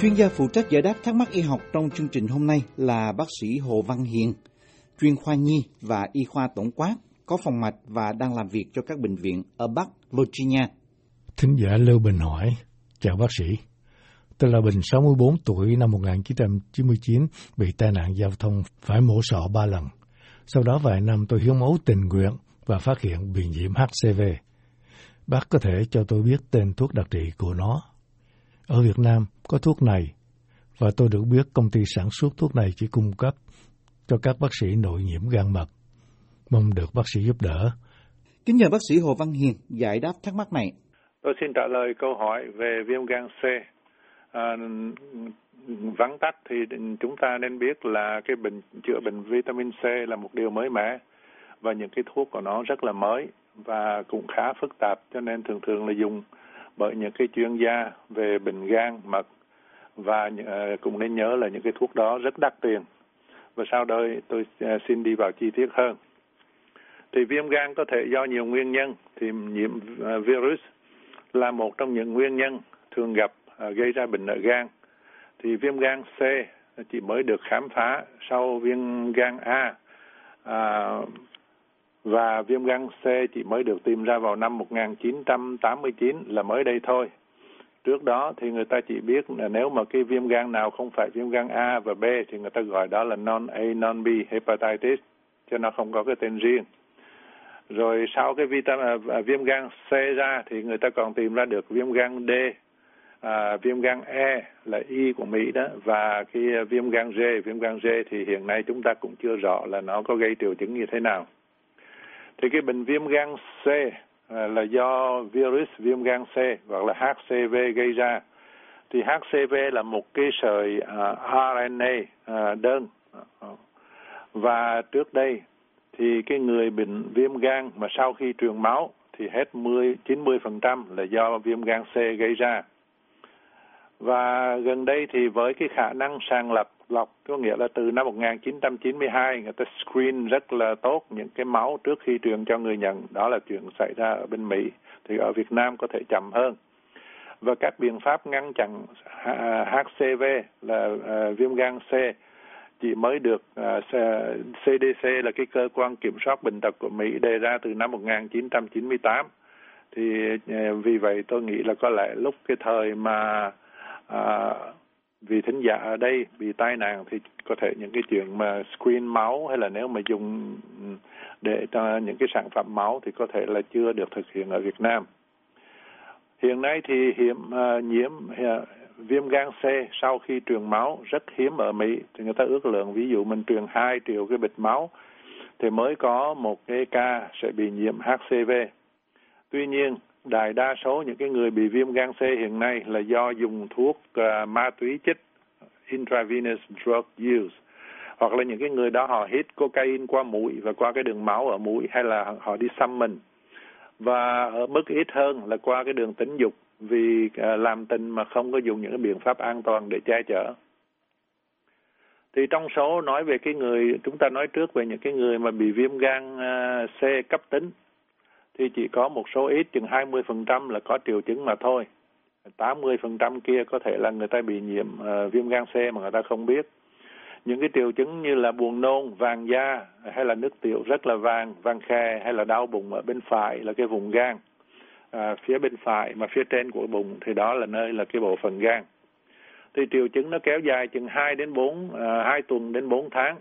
Chuyên gia phụ trách giải đáp thắc mắc y học trong chương trình hôm nay là bác sĩ Hồ Văn Hiền, chuyên khoa nhi và y khoa tổng quát, có phòng mạch và đang làm việc cho các bệnh viện ở Bắc Virginia. Thính giả Lưu Bình hỏi, chào bác sĩ. Tôi là Bình, 64 tuổi, năm 1999, bị tai nạn giao thông, phải mổ sọ ba lần. Sau đó vài năm tôi hiến máu tình nguyện và phát hiện bị nhiễm HCV. Bác có thể cho tôi biết tên thuốc đặc trị của nó. Ở Việt Nam có thuốc này, và tôi được biết công ty sản xuất thuốc này chỉ cung cấp cho các bác sĩ nội nhiễm gan mật. Mong được bác sĩ giúp đỡ. Kính nhờ bác sĩ Hồ Văn Hiền giải đáp thắc mắc này. Tôi xin trả lời câu hỏi về viêm gan C. À, vắn tắt thì chúng ta nên biết là cái bệnh chữa bệnh vitamin C là một điều mới mẻ và những cái thuốc của nó rất là mới và cũng khá phức tạp cho nên thường thường là dùng bởi những cái chuyên gia về bệnh gan mật và ờ, cũng nên nhớ là những cái thuốc đó rất đắt tiền. Và sau đây tôi ờ, xin đi vào chi tiết hơn. Thì viêm gan có thể do nhiều nguyên nhân thì nhiễm ờ, virus là một trong những nguyên nhân thường gặp gây ra bệnh ở gan. Thì viêm gan C chỉ mới được khám phá sau viêm gan A à, và viêm gan C chỉ mới được tìm ra vào năm 1989 là mới đây thôi. Trước đó thì người ta chỉ biết là nếu mà cái viêm gan nào không phải viêm gan A và B thì người ta gọi đó là non-A, non-B hepatitis, cho nó không có cái tên riêng. Rồi sau cái vitamin, à, à, viêm gan C ra thì người ta còn tìm ra được viêm gan D, à, viêm gan E là Y của Mỹ đó và cái viêm gan G, viêm gan G thì hiện nay chúng ta cũng chưa rõ là nó có gây triệu chứng như thế nào thì cái bệnh viêm gan C à, là do virus viêm gan C hoặc là HCV gây ra thì HCV là một cái sợi à, uh, RNA uh, à, đơn và trước đây thì cái người bệnh viêm gan mà sau khi truyền máu thì hết 10 90% là do viêm gan C gây ra. Và gần đây thì với cái khả năng sàng lọc lọc có nghĩa là từ năm 1992 người ta screen rất là tốt những cái máu trước khi truyền cho người nhận đó là chuyện xảy ra ở bên Mỹ. Thì ở Việt Nam có thể chậm hơn. Và các biện pháp ngăn chặn à, HCV là à, viêm gan C chỉ mới được à, CDC là cái cơ quan kiểm soát bệnh tật của Mỹ đề ra từ năm 1998 thì vì vậy tôi nghĩ là có lẽ lúc cái thời mà à, vì thính giả ở đây bị tai nạn thì có thể những cái chuyện mà screen máu hay là nếu mà dùng ừ, để cho những cái sản phẩm máu thì có thể là chưa được thực hiện ở Việt Nam. Hiện nay thì hiểm uh, nhiễm uh, viêm gan C sau khi truyền máu rất hiếm ở Mỹ thì người ta ước lượng ví dụ mình truyền 2 triệu cái bịch máu thì mới có một cái ca sẽ bị nhiễm HCV. Tuy nhiên đại đa số những cái người bị viêm gan C hiện nay là do dùng thuốc uh, ma túy chích intravenous drug use. Hoặc là những cái người đó họ hít cocaine qua mũi và qua cái đường máu ở mũi hay là họ đi xăm mình. Và ở mức ít hơn là qua cái đường tính dục vì uh, làm tình mà không có dùng những cái biện pháp an toàn để che chở. Thì trong số nói về cái người chúng ta nói trước về những cái người mà bị viêm gan uh, C cấp tính thì chỉ có một số ít chừng 20% là có triệu chứng mà thôi. 80% kia có thể là người ta bị nhiễm uh, viêm gan C mà người ta không biết. Những cái triệu chứng như là buồn nôn, vàng da hay là nước tiểu rất là vàng, vàng khe hay là đau bụng ở bên phải là cái vùng gan. À, phía bên phải mà phía trên của bụng thì đó là nơi là cái bộ phận gan. Thì triệu chứng nó kéo dài chừng 2 đến 4 uh, 2 tuần đến 4 tháng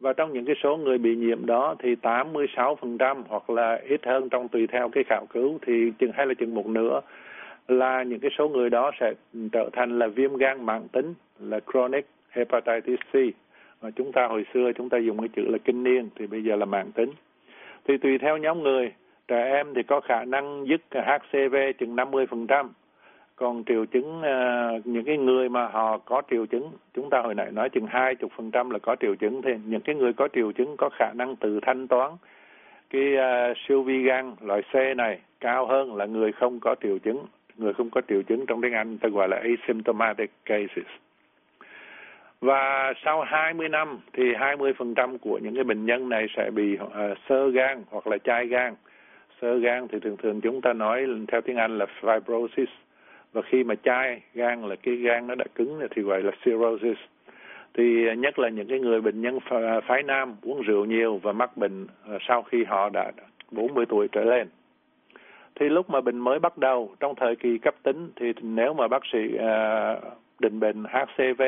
và trong những cái số người bị nhiễm đó thì 86% hoặc là ít hơn trong tùy theo cái khảo cứu thì chừng hay là chừng một nửa là những cái số người đó sẽ trở thành là viêm gan mãn tính là chronic hepatitis C. mà chúng ta hồi xưa chúng ta dùng cái chữ là kinh niên thì bây giờ là mãn tính. Thì tùy theo nhóm người, trẻ em thì có khả năng dứt HCV chừng 50%, còn triệu chứng uh, những cái người mà họ có triệu chứng chúng ta hồi nãy nói chừng hai chục phần trăm là có triệu chứng thì những cái người có triệu chứng có khả năng tự thanh toán. Cái uh, siêu vi gan loại C này cao hơn là người không có triệu chứng người không có triệu chứng trong tiếng Anh ta gọi là asymptomatic cases. Và sau 20 năm thì 20% của những cái bệnh nhân này sẽ bị uh, sơ gan hoặc là chai gan. Sơ gan thì thường thường chúng ta nói theo tiếng Anh là fibrosis và khi mà chai gan là cái gan nó đã cứng thì gọi là cirrhosis. Thì nhất là những cái người bệnh nhân phái nam uống rượu nhiều và mắc bệnh à, sau khi họ đã 40 tuổi trở lên. Thì lúc mà bệnh mới bắt đầu trong thời kỳ cấp tính thì nếu mà bác sĩ à, định bệnh HCV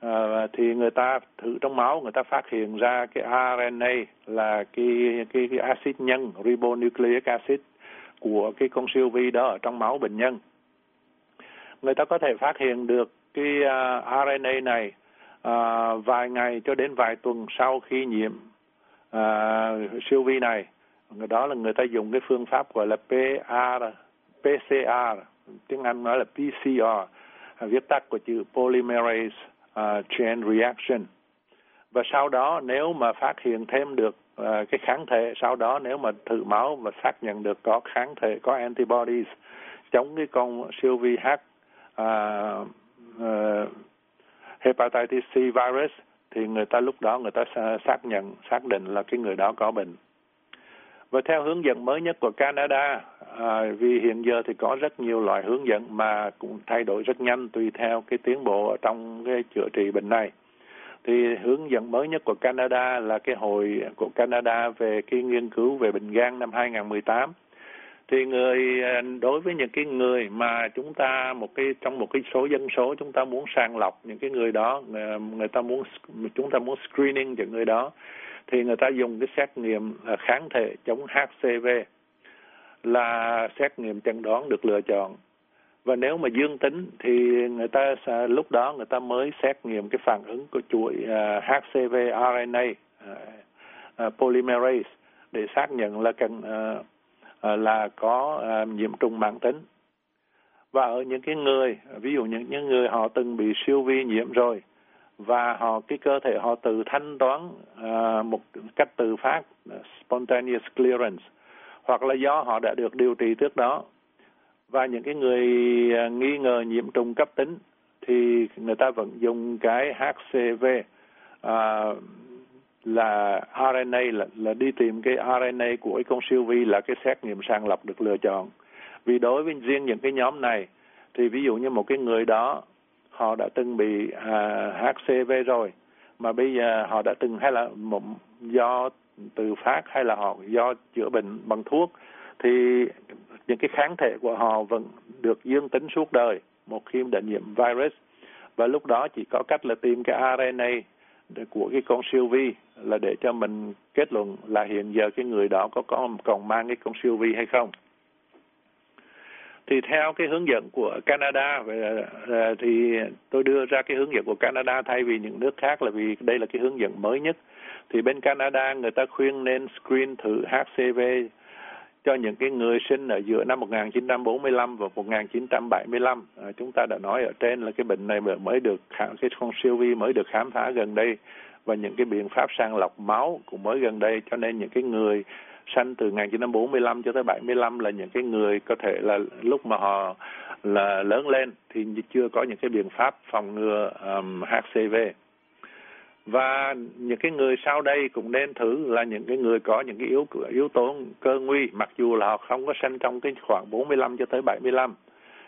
à, thì người ta thử trong máu người ta phát hiện ra cái RNA là cái cái, cái axit nhân ribonucleic acid của cái con siêu vi đó ở trong máu bệnh nhân người ta có thể phát hiện được cái à, uh, RNA này uh, vài ngày cho đến vài tuần sau khi nhiễm uh, siêu vi này. Người đó là người ta dùng cái phương pháp gọi là PR PCR tiếng Anh nói là PCR viết tắt của chữ polymerase uh, chain reaction. Và sau đó nếu mà phát hiện thêm được uh, cái kháng thể sau đó nếu mà thử máu và xác nhận được có kháng thể có antibodies chống cái con siêu vi H uh, hepatitis C virus thì người ta lúc đó người ta xác nhận xác định là cái người đó có bệnh. Và theo hướng dẫn mới nhất của Canada à, vì hiện giờ thì có rất nhiều loại hướng dẫn mà cũng thay đổi rất nhanh tùy theo cái tiến bộ trong cái chữa trị bệnh này. Thì hướng dẫn mới nhất của Canada là cái hội của Canada về cái nghiên cứu về bệnh gan năm 2018 thì người à, đối với những cái người mà chúng ta một cái trong một cái số dân số chúng ta muốn sàng lọc những cái người đó người, người ta muốn chúng ta muốn screening những người đó thì người ta dùng cái xét nghiệm à, kháng thể chống HCV là xét nghiệm chẩn đoán được lựa chọn. Và nếu mà dương tính thì người ta sẽ, lúc đó người ta mới xét nghiệm cái phản ứng của chuỗi uh, HCV RNA uh, polymerase để xác nhận là cần uh, Ờ, là có ờ, nhiễm trùng mãn tính. Và ở những cái người, ví dụ những những người họ từng bị siêu vi nhiễm rồi, và họ, cái cơ thể họ tự thanh toán ờ, một cách tự phát spontaneous clearance, hoặc là do họ đã được điều trị trước đó. Và những cái người nghi ngờ nhiễm trùng cấp tính thì người ta vẫn dùng cái HCV là RNA là, là đi tìm cái RNA của cái con siêu vi là cái xét nghiệm sàng lọc được lựa chọn. Vì đối với riêng những cái nhóm này thì ví dụ như một cái người đó họ đã từng bị à, HCV rồi mà bây giờ họ đã từng hay là một, do từ phát hay là họ do chữa bệnh bằng thuốc thì những cái kháng thể của họ vẫn được dương tính suốt đời một khi đã nhiễm virus. Và lúc đó chỉ có cách là tìm cái RNA của cái con siêu vi là để cho mình kết luận là hiện giờ cái người đó có có còn mang cái con siêu vi hay không. Thì theo cái hướng dẫn của Canada thì tôi đưa ra cái hướng dẫn của Canada thay vì những nước khác là vì đây là cái hướng dẫn mới nhất. Thì bên Canada người ta khuyên nên screen thử HCV cho những cái người sinh ở giữa năm 1945 và 1975 à, chúng ta đã nói ở trên là cái bệnh này mới được khám cái con siêu vi mới được khám phá gần đây và những cái biện pháp sàng lọc máu cũng mới gần đây. Cho nên những cái người sanh từ 1945 cho tới 75 là những cái người có thể là lúc mà họ là lớn lên thì chưa có những cái biện pháp phòng ngừa um, HCV và những cái người sau đây cũng nên thử là những cái người có những cái yếu yếu tố cơ nguy. Mặc dù là họ không có sinh trong cái khoảng 45 cho tới 75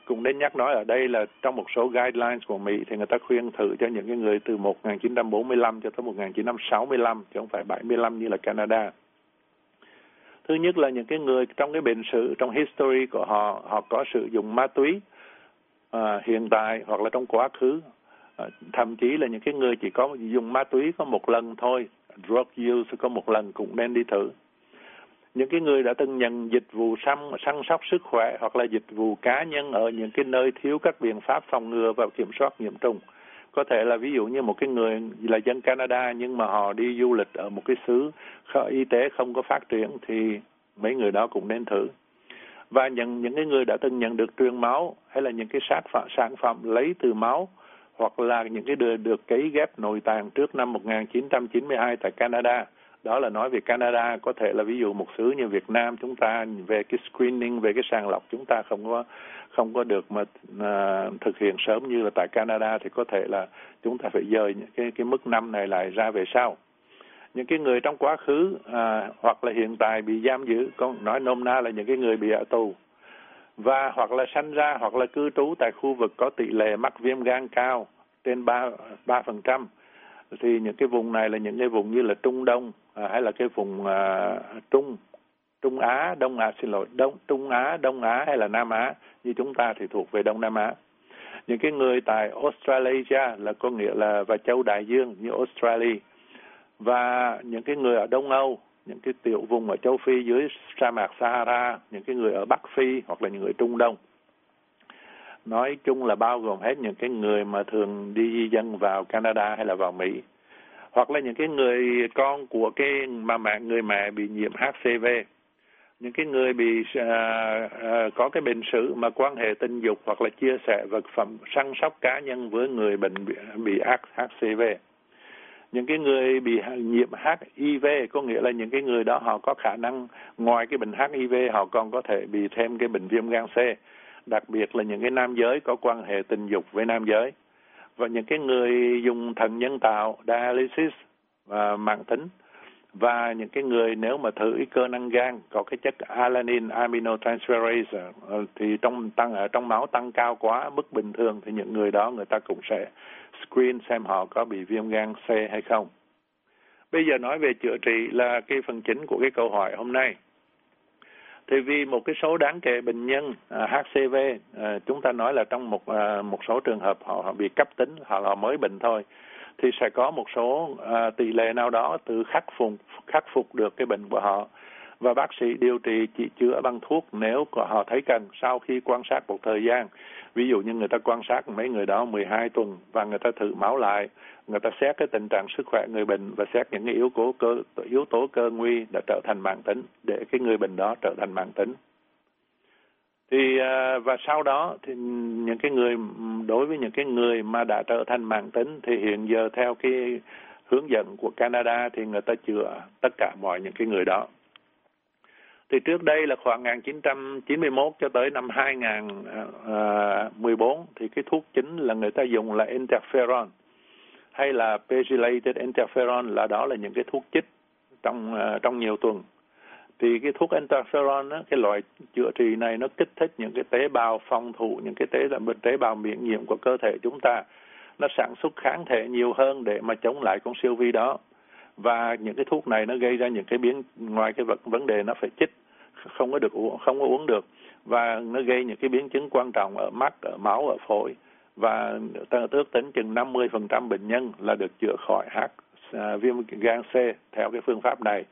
cũng nên nhắc nói ở đây là trong một số guidelines của Mỹ thì người ta khuyên thử cho những cái người từ 1945 cho tới 1965 chứ không phải 75 như là Canada. Thứ nhất là những cái người trong cái bệnh sử trong history của họ họ có sử dụng ma túy à, hiện tại hoặc là trong quá khứ. Ờ, thậm chí là những cái người chỉ có dùng ma túy có một lần thôi drug use có một lần cũng nên đi thử. Những cái người đã từng nhận dịch vụ săn, săn sóc sức khỏe hoặc là dịch vụ cá nhân ở những cái nơi thiếu các biện pháp phòng ngừa và kiểm soát nhiễm trùng. Có thể là ví dụ như một cái người là dân Canada nhưng mà họ đi du lịch ở một cái xứ y tế không có phát triển thì mấy người đó cũng nên thử. Và những những cái người đã từng nhận được truyền máu hay là những cái sản phẩm sản phẩm lấy từ máu hoặc là những cái được, được cấy ghép nội tạng trước năm 1992 tại Canada. Đó là nói về Canada có thể là ví dụ một xứ như Việt Nam chúng ta về cái screening về cái sàng lọc chúng ta không có không có được mà à, thực hiện sớm như là tại Canada thì có thể là chúng ta phải dời cái cái mức năm này lại ra về sau. Những cái người trong quá khứ à, hoặc là hiện tại bị giam giữ con nói nôm na là những cái người bị ở tù và hoặc là sanh ra hoặc là cư trú tại khu vực có tỷ lệ mắc viêm gan cao trên ba ba phần trăm thì những cái vùng này là những cái vùng như là Trung Đông à, hay là cái vùng à, Trung Trung Á, Đông Á xin lỗi, Đông Trung Á, Đông Á hay là Nam Á như chúng ta thì thuộc về Đông Nam Á. Những cái người tại Australia là có nghĩa là và châu Đại Dương như Australia và những cái người ở Đông Âu, những cái tiểu vùng ở châu Phi dưới sa mạc Sahara, những cái người ở Bắc Phi hoặc là những người Trung Đông. Nói chung là bao gồm hết những cái người mà thường đi di dân vào Canada hay là vào Mỹ hoặc là những cái người con của cái mà mẹ người mẹ bị nhiễm HCV những cái người bị uh, uh, có cái bệnh sử mà quan hệ tình dục hoặc là chia sẻ vật phẩm săn sóc cá nhân với người bệnh bị, bị HCV những cái người bị nhiễm HIV có nghĩa là những cái người đó họ có khả năng ngoài cái bệnh HIV họ còn có thể bị thêm cái bệnh viêm gan C. Đặc biệt là những cái nam giới có quan hệ tình dục với nam giới. Và những cái người dùng thận nhân tạo, dialysis và mạng tính và những cái người nếu mà thử cơ năng gan có cái chất alanine aminotransferase ờ, thì trong tăng ở trong máu tăng cao quá mức bình thường thì những người đó người ta cũng sẽ screen xem họ có bị viêm gan C hay không. Bây giờ nói về chữa trị là cái phần chính của cái câu hỏi hôm nay thì vì một cái số đáng kể bệnh nhân à, HCV à, chúng ta nói là trong một à, một số trường hợp họ, họ bị cấp tính họ, họ mới bệnh thôi thì sẽ có một số à, tỷ lệ nào đó tự khắc phục khắc phục được cái bệnh của họ. Và bác sĩ điều trị chỉ chữa bằng thuốc nếu họ thấy cần sau khi quan sát một thời gian. Ví dụ như người ta quan sát mấy người đó 12 tuần và người ta thử máu lại người ta xét cái tình trạng sức khỏe người bệnh và xét những cái yếu tố cơ yếu tố cơ nguy đã trở thành mạng tính để cái người bệnh đó trở thành mạng tính thì à, và sau đó thì những cái người, đối với những cái người mà đã trở thành mạng tính thì hiện giờ theo cái hướng dẫn của Canada thì người ta chữa tất cả mọi những cái người đó. Thì trước đây là khoảng 1991 cho tới năm 2014 à, thì cái thuốc chính là người ta dùng là interferon, hay là pegylated interferon, là đó là những cái thuốc chích trong à, trong nhiều tuần thì cái thuốc interferon đó, cái loại chữa trị này nó kích thích những cái tế bào phòng thủ những cái tế là tế bào miễn nhiễm của cơ thể chúng ta. Nó sản xuất kháng thể nhiều hơn để mà chống lại con siêu vi đó. Và những cái thuốc này nó gây ra những cái biến ngoài cái vật vấn đề nó phải chích không có được uống không có uống được. Và nó gây những cái biến chứng quan trọng ở mắt ở máu ở phổi. Và ước tính chừng 50% bệnh nhân là được chữa khỏi H à, viêm gan C theo cái phương pháp này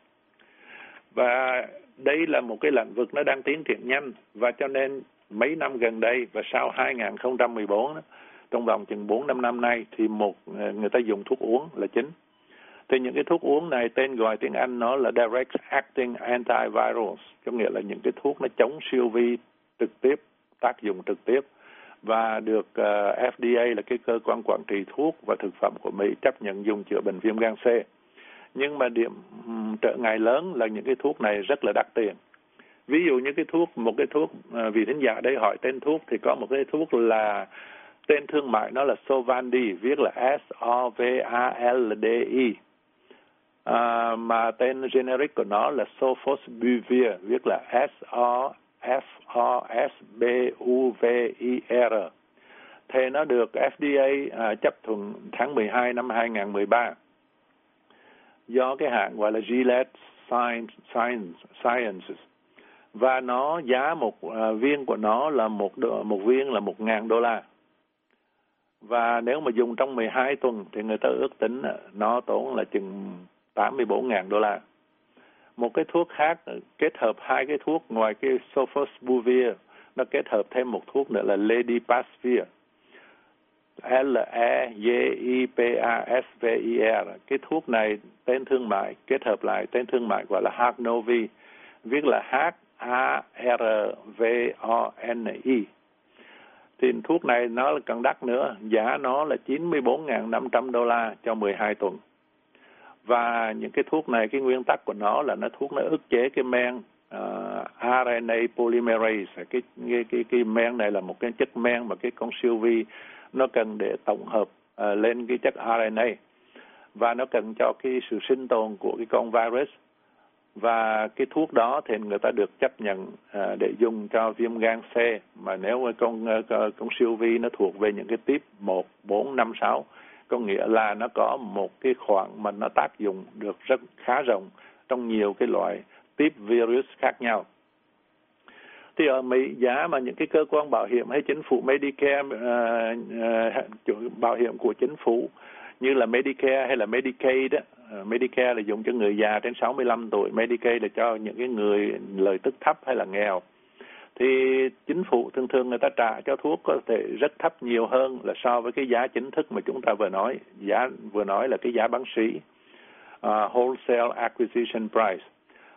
và đây là một cái lĩnh vực nó đang tiến triển nhanh. Và cho nên mấy năm gần đây và sau 2014 trong vòng chừng 4 năm năm nay thì một ờ, người ta dùng thuốc uống là chính. Thì những cái thuốc uống này tên gọi tiếng Anh nó là direct acting antivirals có nghĩa là những cái thuốc nó chống siêu vi trực tiếp tác dụng trực tiếp. Và được ờ, uh, FDA là cái cơ quan quản trị thuốc và thực phẩm của Mỹ chấp nhận dùng chữa bệnh viêm gan C. Nhưng mà điểm trở ngại lớn là những cái thuốc này rất là đắt tiền. Ví dụ như cái thuốc một cái thuốc vì vị thính giả đây hỏi tên thuốc thì có một cái thuốc là tên thương mại nó là Sovandi viết là S O V A L D I. À, mà tên generic của nó là Sofosbuvir viết là S O F O S B U V I R. Thì nó được FDA à, chấp thuận tháng 12 năm 2013 do cái hãng gọi là Gillette Science, Science, Sciences và nó giá một uh, viên của nó là một một viên là một ngàn đô la và nếu mà dùng trong 12 tuần thì người ta ước tính nó tốn là chừng 84.000 đô la. Một cái thuốc khác kết hợp hai cái thuốc ngoài cái Sofosbuvir, nó kết hợp thêm một thuốc nữa là Lady Pasvir. L E y I P A S V I R. Cái thuốc này tên thương mại kết hợp lại tên thương mại gọi là Harnovi, viết là H A R V O N I. Thì thuốc này nó là cần đắt nữa, giá nó là 94.500 đô la cho 12 tuần và những cái thuốc này cái nguyên tắc của nó là nó thuốc nó ức chế cái men ờ, uh, RNA polymerase cái, cái cái cái men này là một cái chất men mà cái con siêu vi nó cần để tổng hợp uh, lên cái chất RNA và nó cần cho cái sự sinh tồn của cái con virus. Và cái thuốc đó thì người ta được chấp nhận uh, để dùng cho viêm gan C. Mà nếu à, con con siêu vi nó thuộc về những cái tiếp một bốn năm sáu có nghĩa là nó có một cái khoảng mà nó tác dụng được rất khá rộng trong nhiều cái loại tiếp virus khác nhau thì ở Mỹ giá mà những cái cơ quan bảo hiểm hay chính phủ Medicare uh, uh, bảo hiểm của chính phủ như là Medicare hay là Medicaid đó uh, ờ, Medicare là dùng cho người già trên 65 tuổi Medicaid là cho những cái người lợi tức thấp hay là nghèo. Thì chính phủ thường thường người ta trả cho thuốc có thể rất thấp nhiều hơn là so với cái giá chính thức mà chúng ta vừa nói. Giá vừa nói là cái giá bán sĩ uh, wholesale acquisition price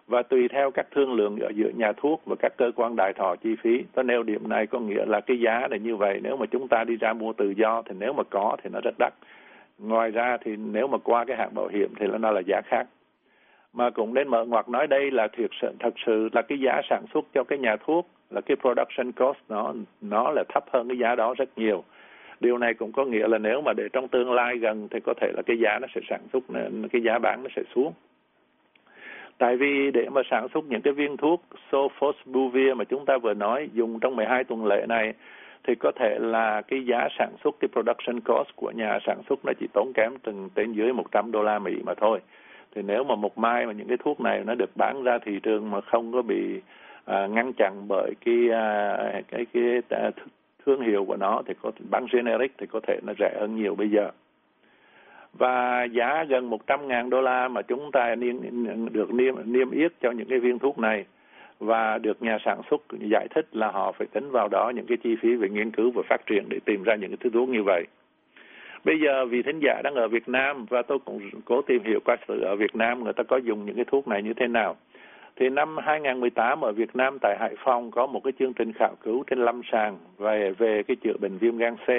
và tùy theo các thương lượng ở giữa nhà thuốc và các cơ quan đại thọ chi phí. Tôi nêu điểm này có nghĩa là cái giá này như vậy, nếu mà chúng ta đi ra mua tự do thì nếu mà có thì nó rất đắt. Ngoài ra thì nếu mà qua cái hạng bảo hiểm thì nó là giá khác. Mà cũng đến mở ngoặt nói đây là thiệt sự thật sự là cái giá sản xuất cho cái nhà thuốc là cái production cost nó nó là thấp hơn cái giá đó rất nhiều. Điều này cũng có nghĩa là nếu mà để trong tương lai gần thì có thể là cái giá nó sẽ sản xuất cái giá bán nó sẽ xuống. Tại vì để mà sản xuất những cái viên thuốc Sofosbuvir mà chúng ta vừa nói dùng trong 12 tuần lễ này thì có thể là cái giá sản xuất cái production cost của nhà sản xuất nó chỉ tốn kém từng trên dưới 100 đô la Mỹ mà thôi. Thì nếu mà một mai mà những cái thuốc này nó được bán ra thị trường mà không có bị à, ngăn chặn bởi cái à, cái cái, cái thương hiệu của nó thì có bán generic thì có thể nó rẻ hơn nhiều bây giờ và giá gần 100 ngàn đô la mà chúng ta niêm, được niêm, niêm yết cho những cái viên thuốc này và được nhà sản xuất giải thích là họ phải tính vào đó những cái chi phí về nghiên cứu và phát triển để tìm ra những cái thứ thuốc như vậy. Bây giờ vì thính giả đang ở Việt Nam và tôi cũng cố tìm hiểu qua sự ở Việt Nam người ta có dùng những cái thuốc này như thế nào. Thì năm 2018 ở Việt Nam tại Hải Phòng có một cái chương trình khảo cứu trên lâm sàng về về cái chữa bệnh viêm gan C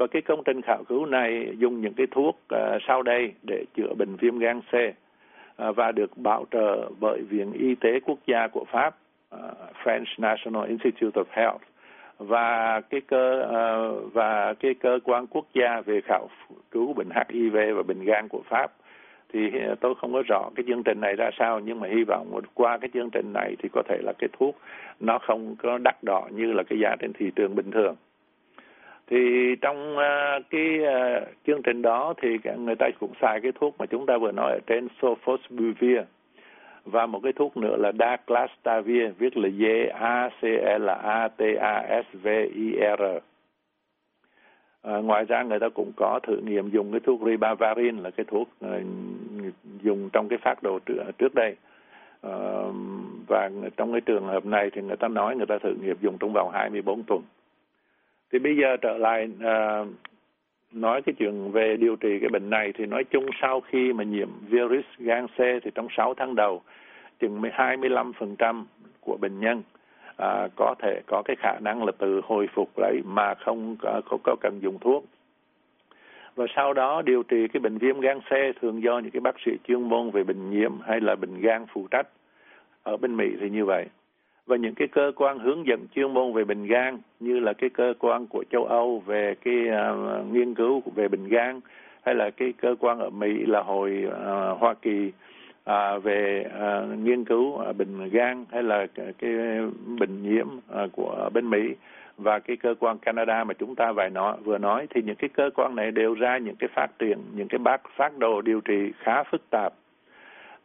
và cái công trình khảo cứu này dùng những cái thuốc uh, sau đây để chữa bệnh viêm gan C uh, và được bảo trợ bởi Viện Y tế Quốc gia của Pháp, uh, French National Institute of Health. Và cái cơ uh, và cái cơ quan quốc gia về khảo cứu bệnh HIV và bệnh gan của Pháp thì tôi không có rõ cái chương trình này ra sao nhưng mà hy vọng qua cái chương trình này thì có thể là cái thuốc nó không có đắt đỏ như là cái giá trên thị trường bình thường thì trong uh, cái uh, chương trình đó thì người ta cũng xài cái thuốc mà chúng ta vừa nói ở trên sofosbuvir và một cái thuốc nữa là daclastavir viết là D A C L A T A S V I R. À, ngoài ra người ta cũng có thử nghiệm dùng cái thuốc ribavirin là cái thuốc uh, dùng trong cái phát đồ trước, trước đây. À, và trong cái trường hợp này thì người ta nói người ta thử nghiệm dùng trong vòng 24 tuần thì bây giờ trở lại à, nói cái chuyện về điều trị cái bệnh này thì nói chung sau khi mà nhiễm virus gan C thì trong 6 tháng đầu chừng 25% của bệnh nhân à, có thể có cái khả năng là tự hồi phục lại mà không có, có, có cần dùng thuốc. Và sau đó điều trị cái bệnh viêm gan C thường do những cái bác sĩ chuyên môn về bệnh nhiễm hay là bệnh gan phụ trách ở bên Mỹ thì như vậy và những cái cơ quan hướng dẫn chuyên môn về bệnh gan như là cái cơ quan của châu Âu về cái uh, nghiên cứu về bệnh gan hay là cái cơ quan ở Mỹ là hội uh, Hoa Kỳ uh, về uh, nghiên cứu uh, bệnh gan hay là cái bệnh nhiễm uh, của bên Mỹ. Và cái cơ quan Canada mà chúng ta vài nói vừa nói thì những cái cơ quan này đều ra những cái phát triển những cái bác phát đồ điều trị khá phức tạp.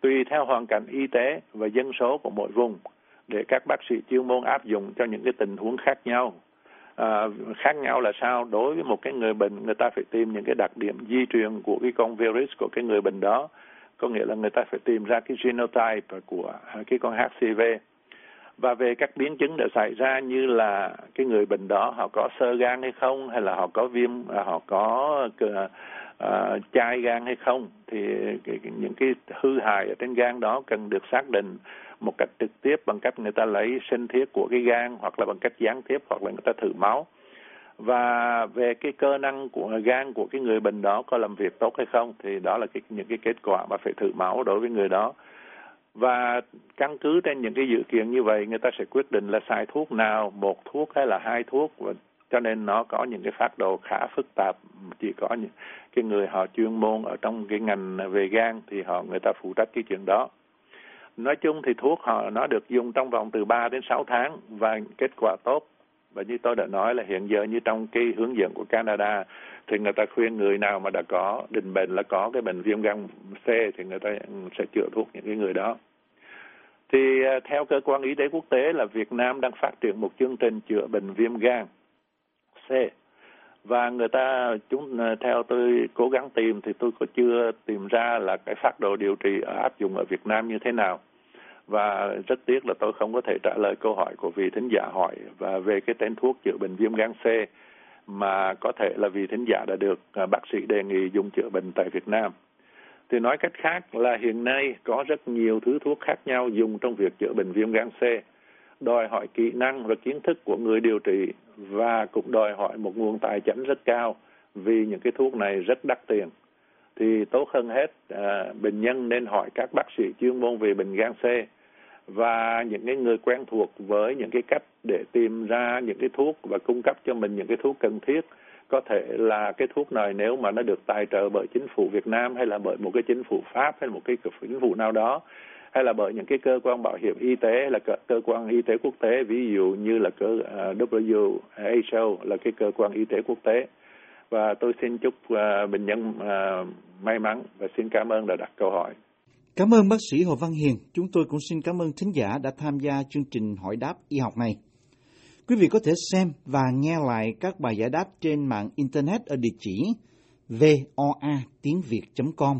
Tùy theo hoàn cảnh y tế và dân số của mỗi vùng để các bác sĩ chuyên môn áp dụng cho những cái tình huống khác nhau. À, khác nhau là sao? Đối với một cái người bệnh người ta phải tìm những cái đặc điểm di truyền của cái con virus của cái người bệnh đó. Có nghĩa là người ta phải tìm ra cái genotype của cái con HCV và về các biến chứng đã xảy ra như là cái người bệnh đó họ có sơ gan hay không hay là họ có viêm à, họ có ờ, uh, chai gan hay không thì cái, những cái hư hại ở trên gan đó cần được xác định một cách trực tiếp bằng cách người ta lấy sinh thiết của cái gan hoặc là bằng cách gián tiếp hoặc là người ta thử máu. Và về cái cơ năng của gan của cái người bệnh đó có làm việc tốt hay không thì đó là cái, những cái kết quả mà phải thử máu đối với người đó. Và căn cứ trên những cái dự kiện như vậy người ta sẽ quyết định là xài thuốc nào một thuốc hay là hai thuốc. Và cho nên nó có những cái phát đồ khá phức tạp chỉ có những cái người họ chuyên môn ở trong cái ngành về gan thì họ, người ta phụ trách cái chuyện đó. Nói chung thì thuốc họ, nó được dùng trong vòng từ 3 đến 6 tháng và kết quả tốt. Và như tôi đã nói là hiện giờ như trong cái hướng dẫn của Canada thì người ta khuyên người nào mà đã có định bệnh là có cái bệnh viêm gan C thì người ta sẽ chữa thuốc những cái người đó. Thì à, theo cơ quan y tế quốc tế là Việt Nam đang phát triển một chương trình chữa bệnh viêm gan C và người ta chúng ờ, theo tôi cố gắng tìm thì tôi có chưa tìm ra là cái phác đồ điều trị áp dụng ở Việt Nam như thế nào và rất tiếc là tôi không có thể trả lời câu hỏi của vị thính giả hỏi và về cái tên thuốc chữa bệnh viêm gan C mà có thể là vị thính giả đã được ờ, bác sĩ đề nghị dùng chữa bệnh tại Việt Nam. Thì nói cách khác là hiện nay có rất nhiều thứ thuốc khác nhau dùng trong việc chữa bệnh viêm gan C, đòi hỏi kỹ năng và kiến thức của người điều trị và cũng đòi hỏi một nguồn tài chính rất cao vì những cái thuốc này rất đắt tiền. Thì tốt hơn hết, à, bệnh nhân nên hỏi các bác sĩ chuyên môn về bệnh gan C và những cái người quen thuộc với những cái cách để tìm ra những cái thuốc và cung cấp cho mình những cái thuốc cần thiết có thể là cái thuốc này nếu mà nó được tài trợ bởi chính phủ Việt Nam hay là bởi một cái chính phủ Pháp hay một cái chính phủ nào đó hay là bởi những cái cơ quan bảo hiểm y tế hay là cơ, cơ quan y tế quốc tế ví dụ như là cơ à, WHO là cái cơ quan y tế quốc tế và tôi xin chúc uh, bệnh nhân uh, may mắn và xin cảm ơn đã đặt câu hỏi. Cảm ơn bác sĩ Hồ Văn Hiền. Chúng tôi cũng xin cảm ơn thính giả đã tham gia chương trình hỏi đáp y học này. Quý vị có thể xem và nghe lại các bài giải đáp trên mạng Internet ở địa chỉ voa tiếng Việt.com.